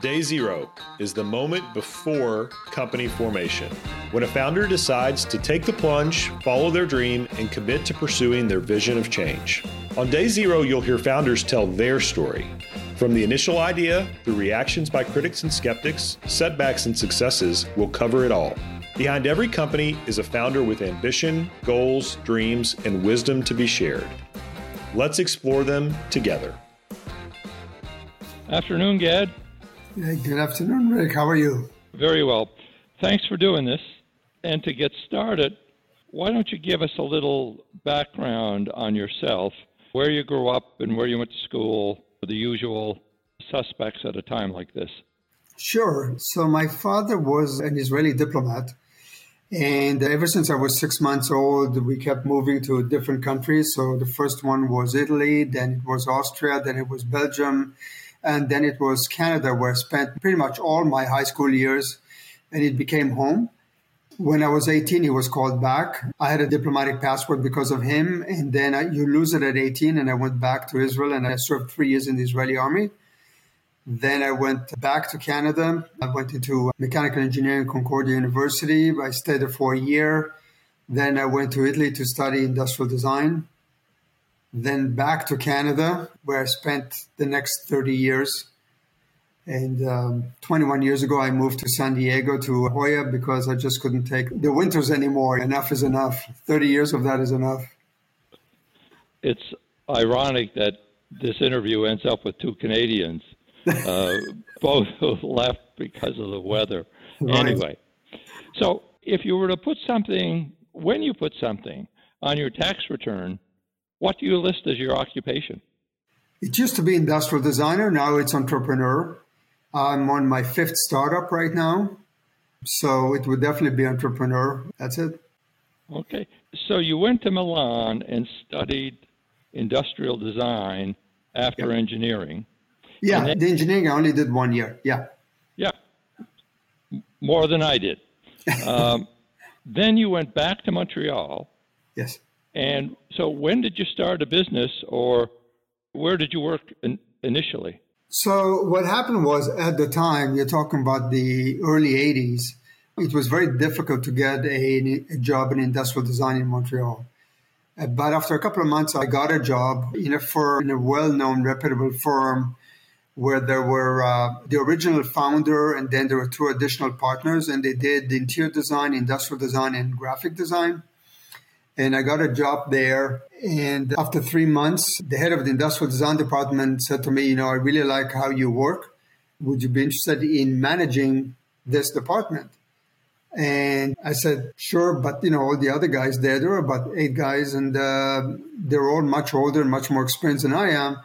Day zero is the moment before company formation, when a founder decides to take the plunge, follow their dream, and commit to pursuing their vision of change. On day zero, you'll hear founders tell their story. From the initial idea, through reactions by critics and skeptics, setbacks and successes, we'll cover it all. Behind every company is a founder with ambition, goals, dreams, and wisdom to be shared. Let's explore them together. Afternoon, Gad. Hey, good afternoon, Rick. How are you? Very well. Thanks for doing this. And to get started, why don't you give us a little background on yourself, where you grew up and where you went to school, the usual suspects at a time like this? Sure. So, my father was an Israeli diplomat. And ever since I was six months old, we kept moving to different countries. So, the first one was Italy, then it was Austria, then it was Belgium and then it was Canada, where I spent pretty much all my high school years, and it became home. When I was 18, he was called back. I had a diplomatic passport because of him, and then I, you lose it at 18, and I went back to Israel, and I served three years in the Israeli army. Then I went back to Canada. I went into mechanical engineering at Concordia University. I stayed there for a year. Then I went to Italy to study industrial design then back to Canada, where I spent the next 30 years. And um, 21 years ago, I moved to San Diego La Jolla because I just couldn't take the winters anymore. Enough is enough. 30 years of that is enough. It's ironic that this interview ends up with two Canadians, uh, both who left because of the weather. Right. Anyway, so if you were to put something, when you put something on your tax return, what do you list as your occupation? It used to be industrial designer. Now it's entrepreneur. I'm on my fifth startup right now. So it would definitely be entrepreneur. That's it. Okay. So you went to Milan and studied industrial design after yep. engineering. Yeah, then, the engineering I only did one year. Yeah. Yeah. More than I did. um, then you went back to Montreal. Yes. And so, when did you start a business, or where did you work in, initially? So, what happened was at the time, you're talking about the early 80s, it was very difficult to get a, a job in industrial design in Montreal. But after a couple of months, I got a job in a firm, in a well known, reputable firm where there were uh, the original founder and then there were two additional partners, and they did interior design, industrial design, and graphic design and I got a job there. And after three months, the head of the industrial design department said to me, You know, I really like how you work. Would you be interested in managing this department? And I said, Sure. But, you know, all the other guys there, there were about eight guys, and uh, they're all much older and much more experienced than I am.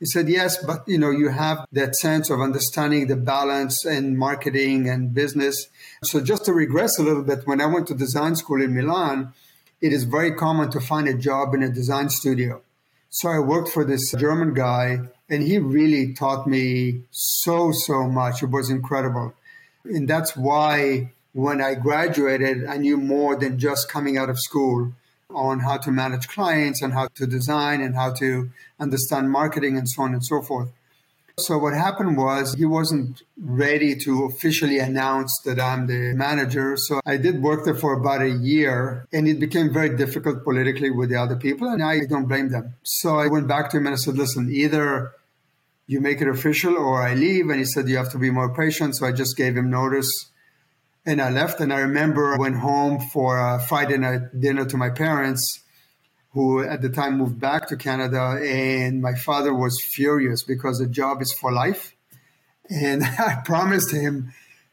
He said, Yes, but, you know, you have that sense of understanding the balance and marketing and business. So just to regress a little bit, when I went to design school in Milan, it is very common to find a job in a design studio. So I worked for this German guy, and he really taught me so, so much. It was incredible. And that's why when I graduated, I knew more than just coming out of school on how to manage clients and how to design and how to understand marketing and so on and so forth. So what happened was he wasn't ready to officially announce that I'm the manager. So I did work there for about a year and it became very difficult politically with the other people and I don't blame them. So I went back to him and I said, listen, either you make it official or I leave. And he said, you have to be more patient. So I just gave him notice and I left. And I remember I went home for a Friday night dinner to my parents who at the time moved back to Canada. And my father was furious because the job is for life. And I promised him,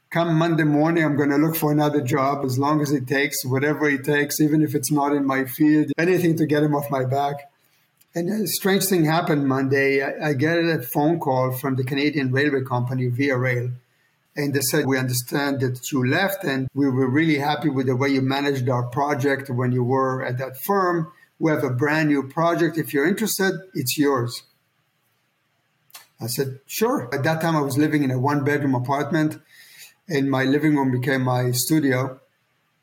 come Monday morning, I'm going to look for another job as long as it takes, whatever it takes, even if it's not in my field, anything to get him off my back. And a strange thing happened Monday. I, I get a phone call from the Canadian Railway Company, Via Rail. And they said, We understand that you left, and we were really happy with the way you managed our project when you were at that firm we have a brand new project. If you're interested, it's yours. I said, sure. At that time, I was living in a one bedroom apartment, and my living room became my studio.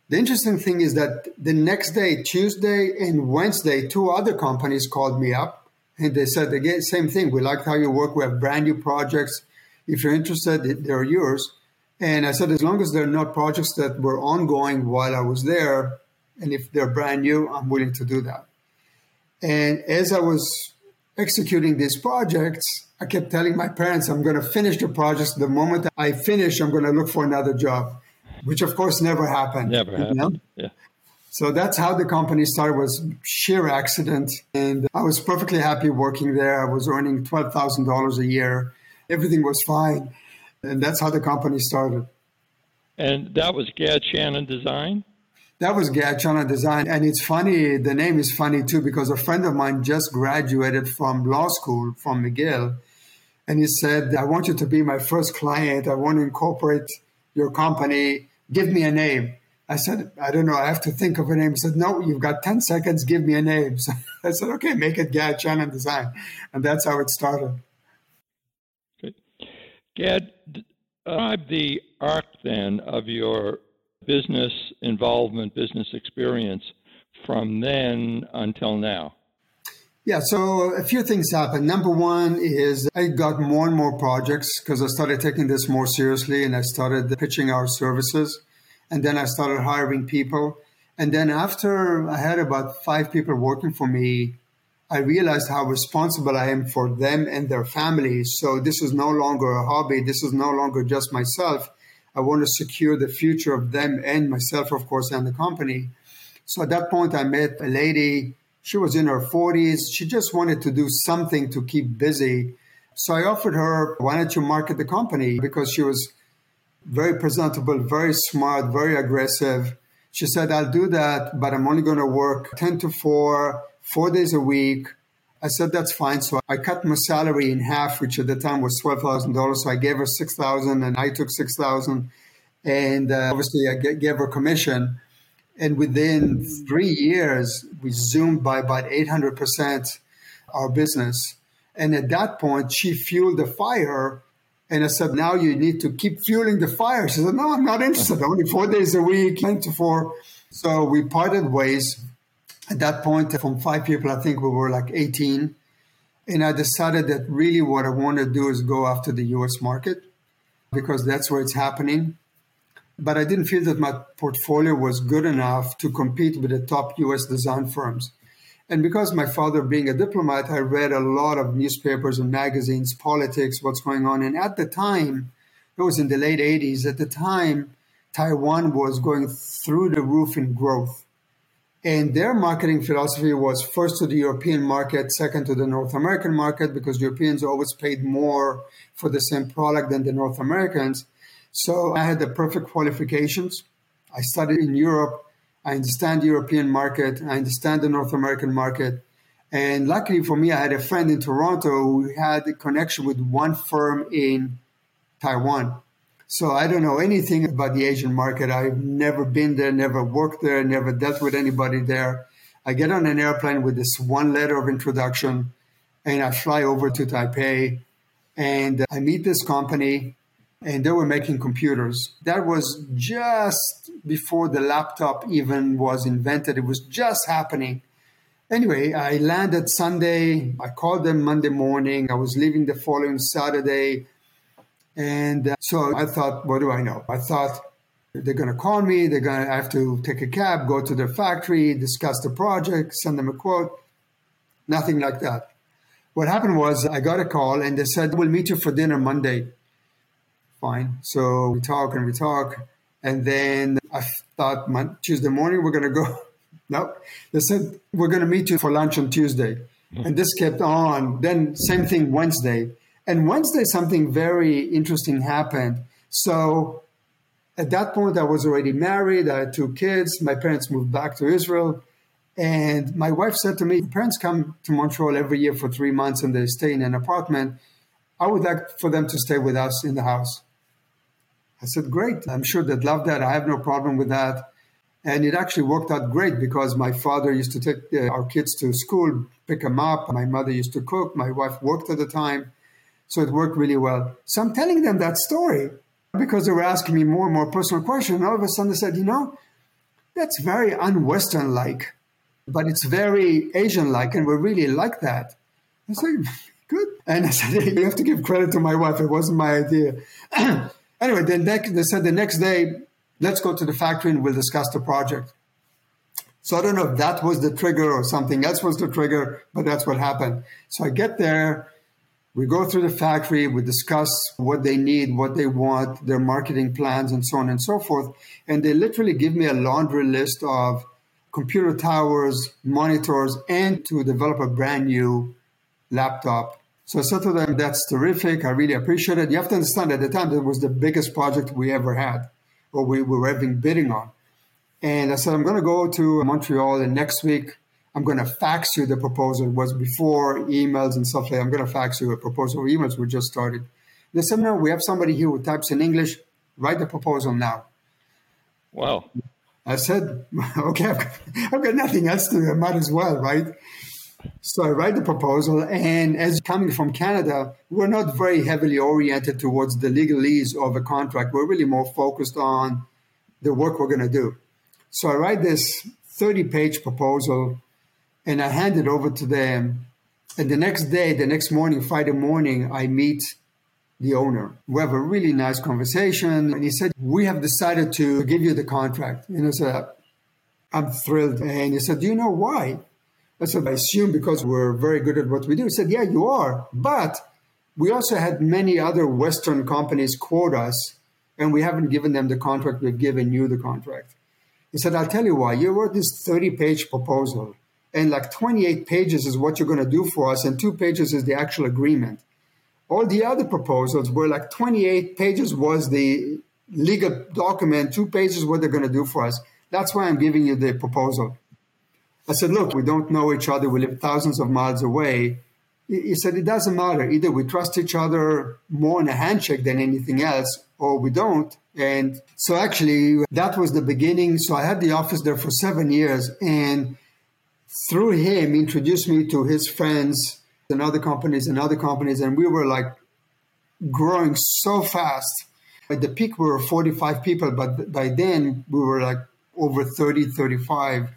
The interesting thing is that the next day, Tuesday and Wednesday, two other companies called me up and they said again, same thing. We liked how you work. We have brand new projects. If you're interested, they're yours. And I said, as long as they're not projects that were ongoing while I was there, and if they're brand new, I'm willing to do that. And as I was executing these projects, I kept telling my parents, I'm going to finish the projects. The moment I finish, I'm going to look for another job, which of course never happened. Never happened. Know? Yeah. So that's how the company started was sheer accident. And I was perfectly happy working there. I was earning $12,000 a year. Everything was fine. And that's how the company started. And that was Gad Shaanan Design? That was Gad Shaanan Design. And it's funny, the name is funny too, because a friend of mine just graduated from law school from McGill. And he said, I want you to be my first client. I want to incorporate your company. Give me a name. I said, I don't know. I have to think of a name. He said, No, you've got 10 seconds. Give me a name. So I said, Okay, make it Gad Design. And that's how it started. Good. Gad, describe the arc then of your business involvement, business experience from then until now? Yeah, so a few things happened. Number one is I got more and more projects because I started taking this more seriously and I started pitching our services. And then I started hiring people. And then after I had about five people working for me, I realized how responsible I am for them and their families. So this is no longer a hobby. This is no longer just myself. I want to secure the future of them and myself, of course, and the company. So at that point, I met a lady. She was in her 40s. She just wanted to do something to keep busy. So I offered her, why don't you market the company? Because she was very presentable, very smart, very aggressive. She said, I'll do that, but I'm only going to work 10 to 4, four days a week. I said, that's fine. So I cut my salary in half, which at the time was $12,000. So I gave her 6000 and I took 6000 And uh, obviously, I gave her commission. And within three years, we zoomed by about 800% our business. And at that point, she fueled the fire. And I said, now you need to keep fueling the fire. She said, no, I'm not interested. Only four days a week, 10 to 4. So we parted ways at that point, from five people, I think we were like 18. And I decided that really what I want to do is go after the US market because that's where it's happening. But I didn't feel that my portfolio was good enough to compete with the top US design firms. And because my father being a diplomat, I read a lot of newspapers and magazines, politics, what's going on. And at the time, it was in the late 80s, at the time, Taiwan was going through the roof in growth. And their marketing philosophy was first to the European market, second to the North American market, because Europeans always paid more for the same product than the North Americans. So I had the perfect qualifications. I studied in Europe. I understand the European market. I understand the North American market. And luckily for me, I had a friend in Toronto who had a connection with one firm in Taiwan. So I don't know anything about the Asian market. I've never been there, never worked there, never dealt with anybody there. I get on an airplane with this one letter of introduction and I fly over to Taipei and I meet this company and they were making computers. That was just before the laptop even was invented. It was just happening. Anyway, I landed Sunday. I called them Monday morning. I was leaving the following Saturday. And uh, so I thought, what do I know? I thought they're going to call me. They're going to have to take a cab, go to their factory, discuss the project, send them a quote. Nothing like that. What happened was I got a call and they said, we'll meet you for dinner Monday. Fine. So we talk and we talk. And then I thought Tuesday morning, we're going to go. no, they said, we're going to meet you for lunch on Tuesday. And this kept on. Then same thing Wednesday. And Wednesday, something very interesting happened. So at that point, I was already married. I had two kids. My parents moved back to Israel. And my wife said to me, Parents come to Montreal every year for three months and they stay in an apartment. I would like for them to stay with us in the house. I said, Great. I'm sure they'd love that. I have no problem with that. And it actually worked out great because my father used to take uh, our kids to school, pick them up. My mother used to cook. My wife worked at the time. So it worked really well. So I'm telling them that story because they were asking me more and more personal questions. And all of a sudden they said, you know, that's very un-Western like, but it's very Asian like, and we really like that. I said, good. And I said, hey, you have to give credit to my wife. It wasn't my idea. anyway, then they said the next day, let's go to the factory and we'll discuss the project. So I don't know if that was the trigger or something else was the trigger, but that's what happened. So I get there, we go through the factory, we discuss what they need, what they want, their marketing plans, and so on and so forth. And they literally give me a laundry list of computer towers, monitors, and to develop a brand new laptop. So I said to them, that's terrific. I really appreciate it. You have to understand at the time that was the biggest project we ever had or we were having bidding on. And I said, I'm going to go to Montreal and next week I'm going to fax you the proposal. It was before emails and stuff like that. I'm going to fax you a proposal. Emails were just started. They said, no, we have somebody here who types in English. Write the proposal now. Wow. I said, okay, I've got, I've got nothing else to do. I might as well, right? So I write the proposal, and as coming from Canada, we're not very heavily oriented towards the legalese of a contract. We're really more focused on the work we're going to do. So I write this 30 page proposal and I hand it over to them. And the next day, the next morning, Friday morning, I meet the owner. We have a really nice conversation. And he said, We have decided to give you the contract. And I said, I'm thrilled. And he said, Do you know why? I said, I assume because we're very good at what we do. He said, Yeah, you are. But we also had many other Western companies quote us, and we haven't given them the contract. We've given you the contract. He said, I'll tell you why. You wrote this 30 page proposal, and like 28 pages is what you're going to do for us, and two pages is the actual agreement. All the other proposals were like 28 pages was the legal document, two pages what they're going to do for us. That's why I'm giving you the proposal. I said, look, we don't know each other. We live thousands of miles away. He said, it doesn't matter. Either we trust each other more in a handshake than anything else, or we don't. And so actually, that was the beginning. So I had the office there for seven years. And through him, introduced me to his friends and other companies and other companies. And we were like growing so fast. At the peak, we were 45 people, but by then we were like over 30, 35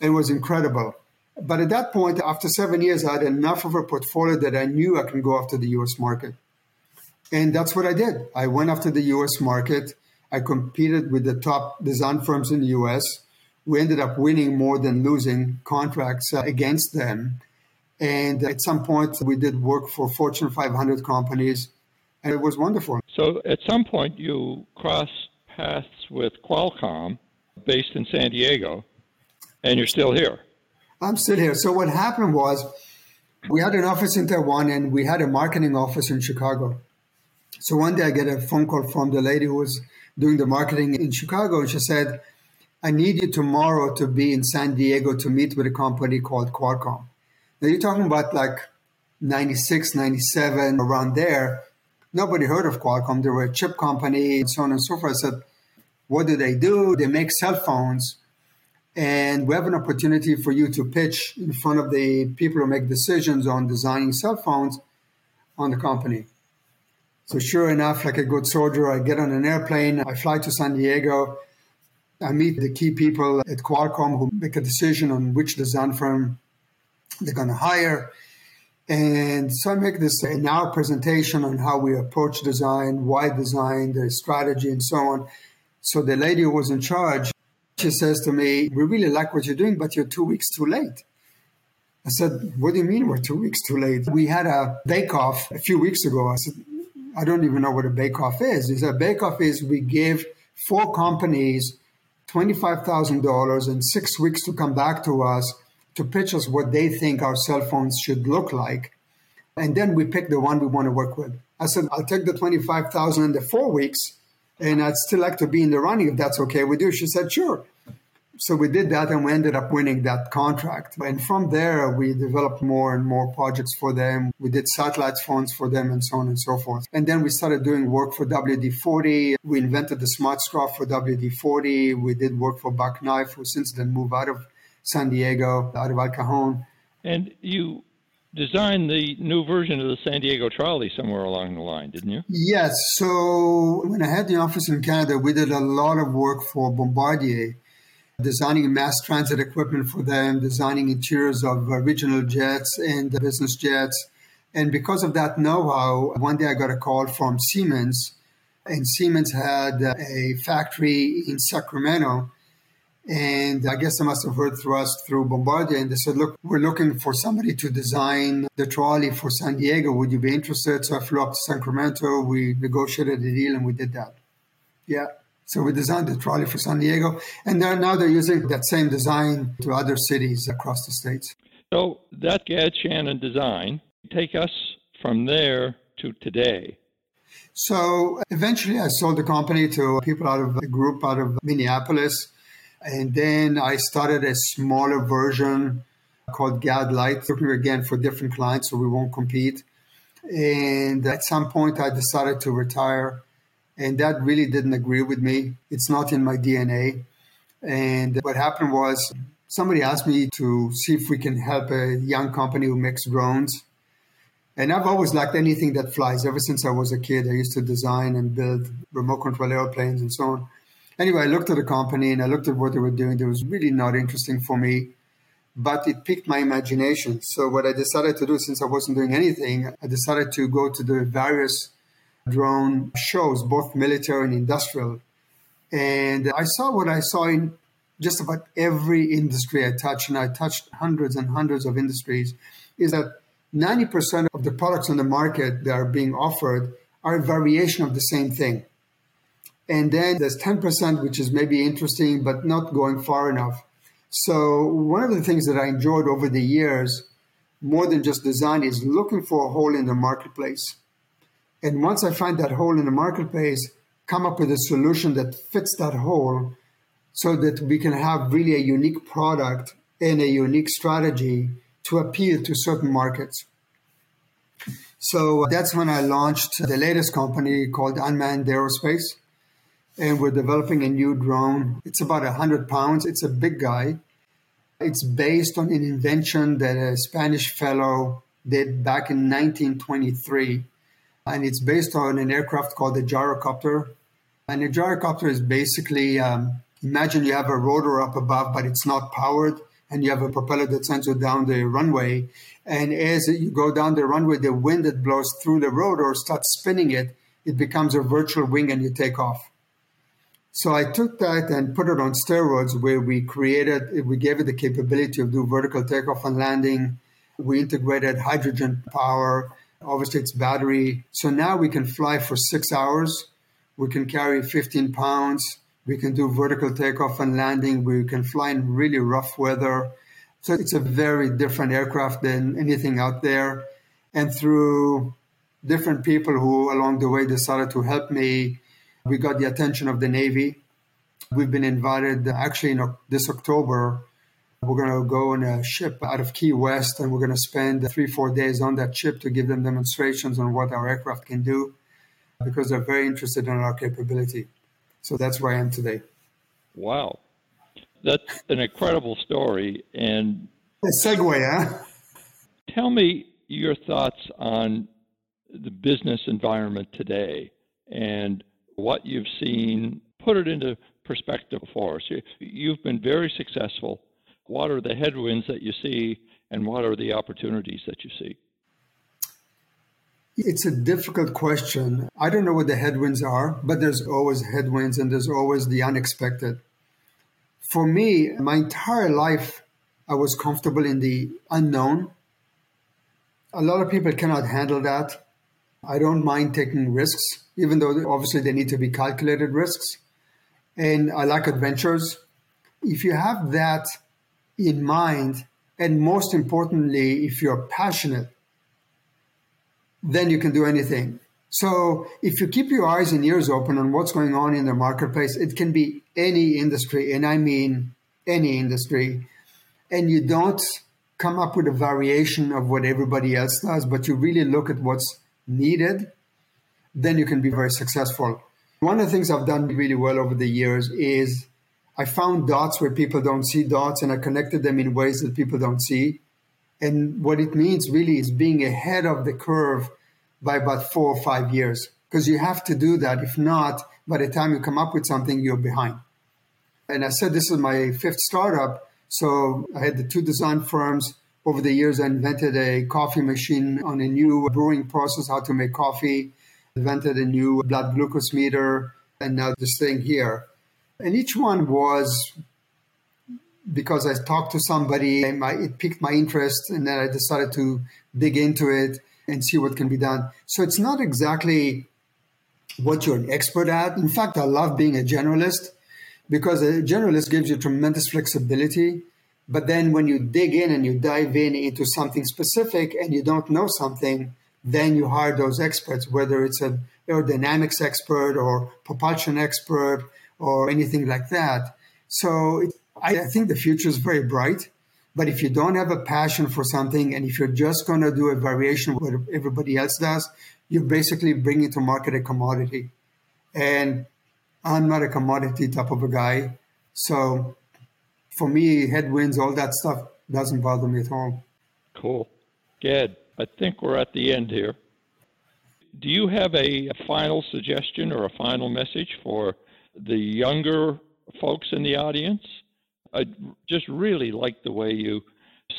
it was incredible. But at that point, after seven years, I had enough of a portfolio that I knew I can go after the US market. And that's what I did. I went after the US market. I competed with the top design firms in the US. We ended up winning more than losing contracts uh, against them. And at some point, we did work for Fortune 500 companies, and it was wonderful. So at some point, you crossed paths with Qualcomm, based in San Diego and you're still here. I'm still here. So what happened was we had an office in Taiwan and we had a marketing office in Chicago. So one day I get a phone call from the lady who was doing the marketing in Chicago and she said, I need you tomorrow to be in San Diego to meet with a company called Qualcomm. Now you're talking about like 96, 97, around there. Nobody heard of Qualcomm. They were a chip company and so on and so forth. I said, what do they do? They make cell phones and we have an opportunity for you to pitch in front of the people who make decisions on designing cell phones on the company. So sure enough, like a good soldier, I get on an airplane, I fly to San Diego, I meet the key people at Qualcomm who make a decision on which design firm they're going to hire. And so I make this an hour presentation on how we approach design, why design, the strategy, and so on. So the lady who was in charge she says to me, We really like what you're doing, but you're two weeks too late. I said, What do you mean we're two weeks too late? We had a bake off a few weeks ago. I said, I don't even know what a bake off is. Said, a Bake off is we give four companies $25,000 and six weeks to come back to us to pitch us what they think our cell phones should look like. And then we pick the one we want to work with. I said, I'll take the 25,000 in the four weeks and I'd still like to be in the running if that's okay with you. She said, sure. So we did that and we ended up winning that contract. And from there, we developed more and more projects for them. We did satellite phones for them and so on and so forth. And then we started doing work for WD 40. We invented the smart straw for WD 40. We did work for Buck Knife, who since then moved out of San Diego, out of El Cajon. And you designed the new version of the San Diego trolley somewhere along the line, didn't you? Yes. So when I had the office in Canada, we did a lot of work for Bombardier, designing mass transit equipment for them, designing interiors of uh, regional jets and business jets. And because of that know how, one day I got a call from Siemens, and Siemens had a factory in Sacramento. And I guess they must have heard through us through Bombardier. And they said, Look, we're looking for somebody to design the trolley for San Diego. Would you be interested? So I flew up to Sacramento. We negotiated a deal and we did that. Yeah. So we designed the trolley for San Diego. And they're, now they're using that same design to other cities across the states. So that Gad Shaanan design, take us from there to today. So eventually I sold the company to people out of a group out of Minneapolis. And then I started a smaller version called Gad Light, looking again for different clients so we won't compete. And at some point I decided to retire. And that really didn't agree with me. It's not in my DNA. And what happened was somebody asked me to see if we can help a young company who makes drones. And I've always liked anything that flies. Ever since I was a kid, I used to design and build remote control airplanes and so on. Anyway, I looked at the company and I looked at what they were doing. It was really not interesting for me, but it piqued my imagination. So, what I decided to do, since I wasn't doing anything, I decided to go to the various drone shows, both military and industrial. And I saw what I saw in just about every industry I touched, and I touched hundreds and hundreds of industries, is that 90% of the products on the market that are being offered are a variation of the same thing. And then there's 10%, which is maybe interesting, but not going far enough. So, one of the things that I enjoyed over the years, more than just design, is looking for a hole in the marketplace. And once I find that hole in the marketplace, come up with a solution that fits that hole so that we can have really a unique product and a unique strategy to appeal to certain markets. So uh, that's when I launched the latest company called Unmanned Aerospace. And we're developing a new drone. It's about 100 pounds. It's a big guy. It's based on an invention that a Spanish fellow did back in 1923. And it's based on an aircraft called the gyrocopter. And a gyrocopter is basically um, imagine you have a rotor up above, but it's not powered and you have a propeller that sends you down the runway. And as you go down the runway, the wind that blows through the rotor starts spinning it. It becomes a virtual wing and you take off. So I took that and put it on steroids where we created, we gave it the capability of do vertical takeoff and landing. We integrated hydrogen power. Obviously, it's battery. So now we can fly for six hours. We can carry 15 pounds we can do vertical takeoff and landing. We can fly in really rough weather. So it's a very different aircraft than anything out there. And through different people who along the way decided to help me, we got the attention of the Navy. We've been invited actually in this October. We're going to go on a ship out of Key West and we're going to spend three, four days on that ship to give them demonstrations on what our aircraft can do because they're very interested in our capability. So that's where I am today. Wow. That's an incredible story. And a segue, huh? Tell me your thoughts on the business environment today and what you've seen. Put it into perspective for us. You've been very successful. What are the headwinds that you see, and what are the opportunities that you see? It's a difficult question. I don't know what the headwinds are, but there's always headwinds and there's always the unexpected. For me, my entire life, I was comfortable in the unknown. A lot of people cannot handle that. I don't mind taking risks, even though obviously they need to be calculated risks. And I like adventures. If you have that in mind, and most importantly, if you're passionate then you can do anything. So if you keep your eyes and ears open on what's going on in the marketplace, it can be any industry, and I mean any industry, and you don't come up with a variation of what everybody else does, but you really look at what's needed, then you can be very successful. One of the things I've done really well over the years is I found dots where people don't see dots and I connected them in ways that people don't see. And what it means really is being ahead of the curve by about four or five years because you have to do that. If not, by the time you come up with something, you're behind. And I said this is my fifth startup. So I had the two design firms over the years, I invented a coffee machine on a new brewing process, how to make coffee, invented a new blood glucose meter, and now this thing here. And each one was because I talked to somebody and my, it piqued my interest, and then I decided to dig into it and see what can be done. So it's not exactly what you're an expert at. In fact, I love being a generalist because a generalist gives you tremendous flexibility. But then when you dig in and you dive in into something specific and you don't know something, then you hire those experts, whether it's an aerodynamics expert or propulsion expert or anything like that. So it, I, I think the future is very bright. But if you don't have a passion for something and if you're just going to do a variation of what everybody else does, you're basically bringing to market a commodity. And I'm not a commodity type of a guy. So for me, headwinds, all that stuff doesn't bother me at all. Cool. Good. I think we're at the end here. Do you have a, a final suggestion or a final message for the younger folks in the audience? I just really like the way you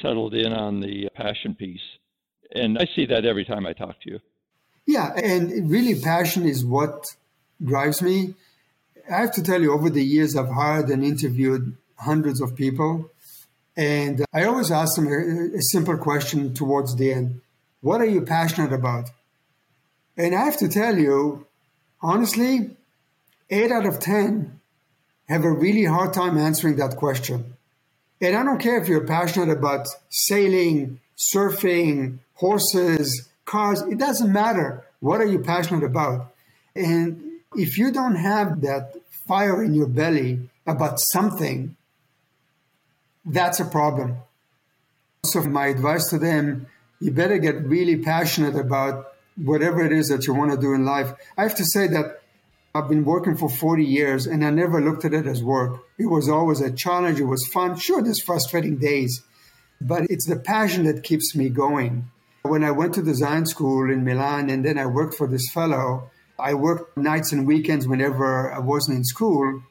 settled in on the passion piece. And I see that every time I talk to you. Yeah, and really, passion is what drives me. I have to tell you, over the years, I've hired and interviewed hundreds of people. And I always ask them a, a simple question towards the end What are you passionate about? And I have to tell you, honestly, eight out of 10 have a really hard time answering that question. And I don't care if you're passionate about sailing, surfing, horses, cars, it doesn't matter. What are you passionate about? And if you don't have that fire in your belly about something, that's a problem. So, my advice to them you better get really passionate about whatever it is that you want to do in life. I have to say that I've been working for 40 years and I never looked at it as work. It was always a challenge. It was fun. Sure, there's frustrating days, but it's the passion that keeps me going. When I went to design school in Milan and then I worked for this fellow, I worked nights and weekends whenever I wasn't in school.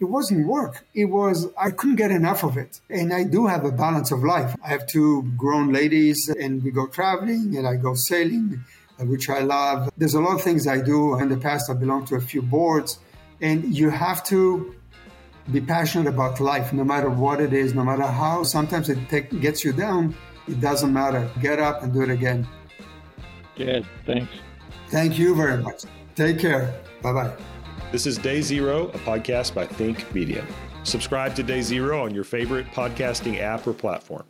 It wasn't work. It was, I couldn't get enough of it. And I do have a balance of life. I have two grown ladies and we go traveling and I go sailing which I love. There's a lot of things I do. In the past, I belonged to a few boards, and you have to be passionate about life, no matter what it is, no matter how sometimes it take, gets you down. It doesn't matter. Get up and do it again. Yeah, thanks. Thank you very much. Take care. Bye bye. This is Day Zero, a podcast by Think Media. Subscribe to Day Zero on your favorite podcasting app or platform.